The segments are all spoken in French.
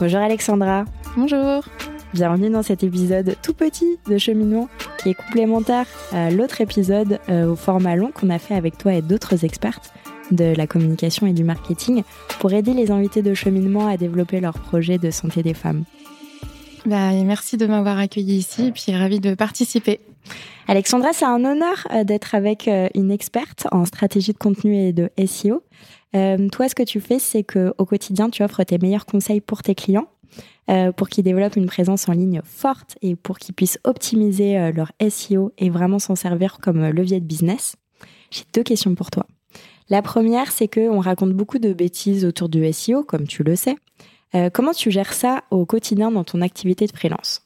Bonjour Alexandra. Bonjour. Bienvenue dans cet épisode tout petit de cheminement qui est complémentaire à l'autre épisode euh, au format long qu'on a fait avec toi et d'autres expertes de la communication et du marketing pour aider les invités de cheminement à développer leurs projets de santé des femmes. Bah, merci de m'avoir accueilli ici et puis ravie de participer. Alexandra, c'est un honneur euh, d'être avec euh, une experte en stratégie de contenu et de SEO. toi, ce que tu fais, c'est qu'au quotidien, tu offres tes meilleurs conseils pour tes clients euh, pour qu'ils développent une présence en ligne forte et pour qu'ils puissent optimiser euh, leur SEO et vraiment s'en servir comme euh, levier de business. J'ai deux questions pour toi. La première, c'est qu'on raconte beaucoup de bêtises autour du SEO, comme tu le sais. comment tu gères ça au quotidien dans ton activité de freelance?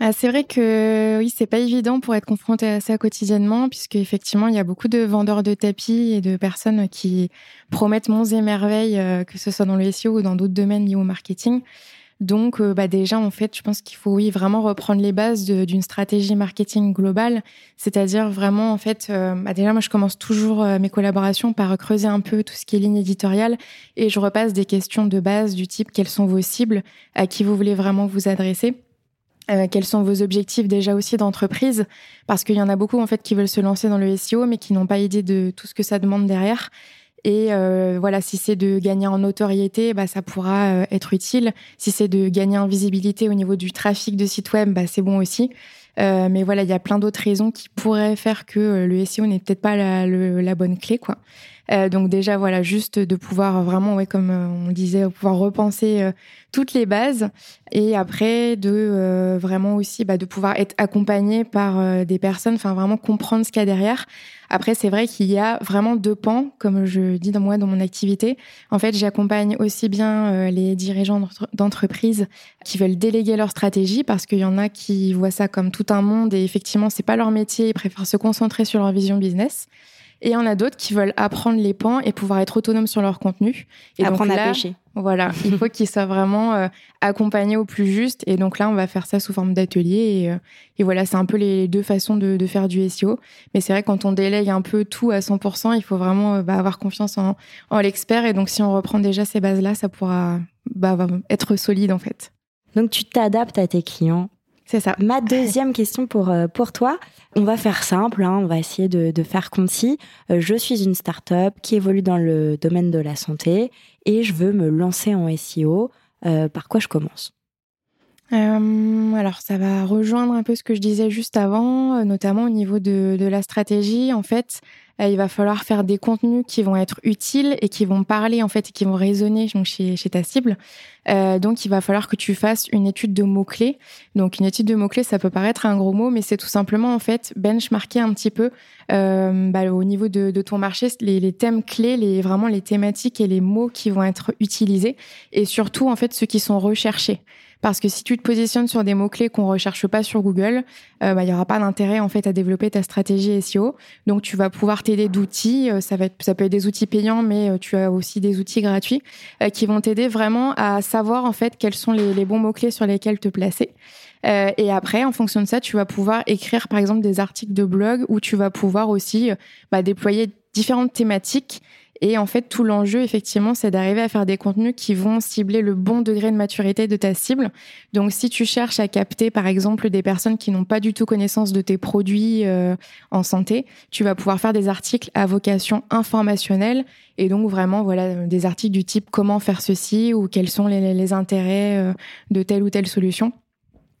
Bah, c'est vrai que oui, c'est pas évident pour être confronté à ça quotidiennement, puisque effectivement, il y a beaucoup de vendeurs de tapis et de personnes qui promettent monts et merveilles, que ce soit dans le SEO ou dans d'autres domaines liés au marketing. Donc, euh, bah déjà, en fait, je pense qu'il faut oui vraiment reprendre les bases d'une stratégie marketing globale, c'est-à-dire vraiment, en fait, euh, bah déjà, moi, je commence toujours euh, mes collaborations par creuser un peu tout ce qui est ligne éditoriale et je repasse des questions de base du type quelles sont vos cibles, à qui vous voulez vraiment vous adresser. Quels sont vos objectifs déjà aussi d'entreprise? Parce qu'il y en a beaucoup en fait qui veulent se lancer dans le SEO mais qui n'ont pas idée de tout ce que ça demande derrière. Et euh, voilà, si c'est de gagner en notoriété, bah, ça pourra euh, être utile. Si c'est de gagner en visibilité au niveau du trafic de site web, bah, c'est bon aussi. Euh, mais voilà, il y a plein d'autres raisons qui pourraient faire que le SEO n'est peut-être pas la, bonne clé, quoi. Euh, donc déjà voilà, juste de pouvoir vraiment, ouais, comme on disait, pouvoir repenser toutes les bases et après de vraiment aussi bah, de pouvoir être accompagné par des personnes, enfin vraiment comprendre ce qu'il y a derrière. Après, c'est vrai qu'il y a vraiment deux pans, comme je dis dans moi dans mon activité. En fait, j'accompagne aussi bien euh, les dirigeants d'entreprises qui veulent déléguer leur stratégie parce qu'il y en a qui voient ça comme tout un monde et effectivement, c'est pas leur métier, ils préfèrent se concentrer sur leur vision business. Et il y en a d'autres qui veulent apprendre les pans et pouvoir être autonomes sur leur contenu. Et apprendre à pêcher. Voilà, il faut qu'ils soient vraiment euh, accompagnés au plus juste. Et donc là, on va faire ça sous forme d'atelier. Et, euh, et, voilà, c'est un peu les deux façons de, de faire du SEO. Mais c'est vrai, quand on délègue un peu tout à 100%, il faut vraiment euh, bah, avoir confiance en, en l'expert. Et donc, si on reprend déjà ces bases-là, ça pourra bah, être solide en fait. Donc, tu t'adaptes à tes clients c'est ça. Ma deuxième question pour, euh, pour toi, on va faire simple, hein, on va essayer de, de faire concis. Euh, je suis une start-up qui évolue dans le domaine de la santé et je veux me lancer en SEO. Euh, par quoi je commence? Alors ça va rejoindre un peu ce que je disais juste avant, notamment au niveau de, la stratégie. En fait, euh, il va falloir faire des contenus qui vont être utiles et qui vont parler en fait et qui vont résonner chez, ta cible. Euh, donc il va falloir que tu fasses une étude de mots clés. Donc une étude de mots clés, ça peut paraître un gros mot, mais c'est tout simplement en fait benchmarker un petit peu euh, bah, au niveau de, de, ton marché les, les, thèmes clés, les vraiment les thématiques et les mots qui vont être utilisés et surtout en fait ceux qui sont recherchés. Parce que si tu te positionnes sur des mots-clés qu'on recherche pas sur Google, euh, bah, il y aura pas d'intérêt en fait à développer ta stratégie SEO. Donc tu vas pouvoir t'aider d'outils. Euh, ça va être, ça peut être des outils payants, mais euh, tu as aussi des outils gratuits qui vont t'aider vraiment à savoir en fait quels sont les, les bons mots-clés sur lesquels te placer. et après, en fonction de ça, tu vas pouvoir écrire par exemple des articles de blog où tu vas pouvoir aussi bah, déployer différentes thématiques et en fait, tout l'enjeu, effectivement, c'est d'arriver à faire des contenus qui vont cibler le bon degré de maturité de ta cible. Donc, si tu cherches à capter, par exemple, des personnes qui n'ont pas du tout connaissance de tes produits euh, en santé, tu vas pouvoir faire des articles à vocation informationnelle et donc vraiment, voilà, des articles du type comment faire ceci ou quels sont les, les intérêts euh, de telle ou telle solution.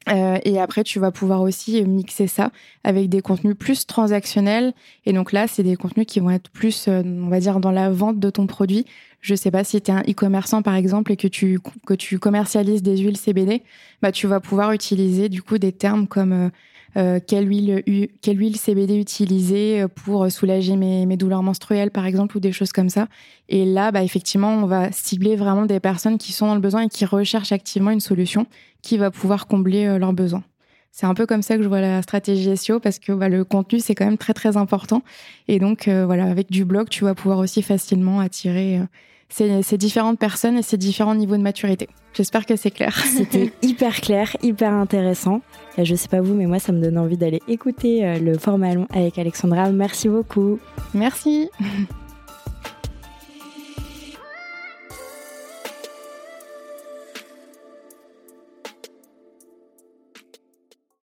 Euh, et après, tu vas pouvoir aussi mixer ça avec des contenus plus transactionnels. Et donc là, c'est des contenus qui vont être plus, euh, on va dire, dans la vente de ton produit. Je sais pas si tu es un e-commerçant par exemple et que tu que tu commercialises des huiles CBD, bah tu vas pouvoir utiliser du coup des termes comme euh, euh, quelle, huile, quelle huile CBD utiliser euh, pour soulager mes, mes, douleurs menstruelles, par exemple, ou des choses comme ça. Et là, bah, effectivement, on va cibler vraiment des personnes qui sont dans le besoin et qui recherchent activement une solution qui va pouvoir combler euh, leurs besoins. C'est un peu comme ça que je vois la stratégie SEO parce que bah, le contenu c'est quand même très très important et donc voilà avec du blog tu vas pouvoir aussi facilement attirer ces, différentes personnes et ces différents niveaux de maturité. J'espère que c'est clair. C'était hyper clair, hyper intéressant. Je sais pas vous, mais moi, ça me donne envie d'aller écouter le format long avec Alexandra. Merci beaucoup. Merci.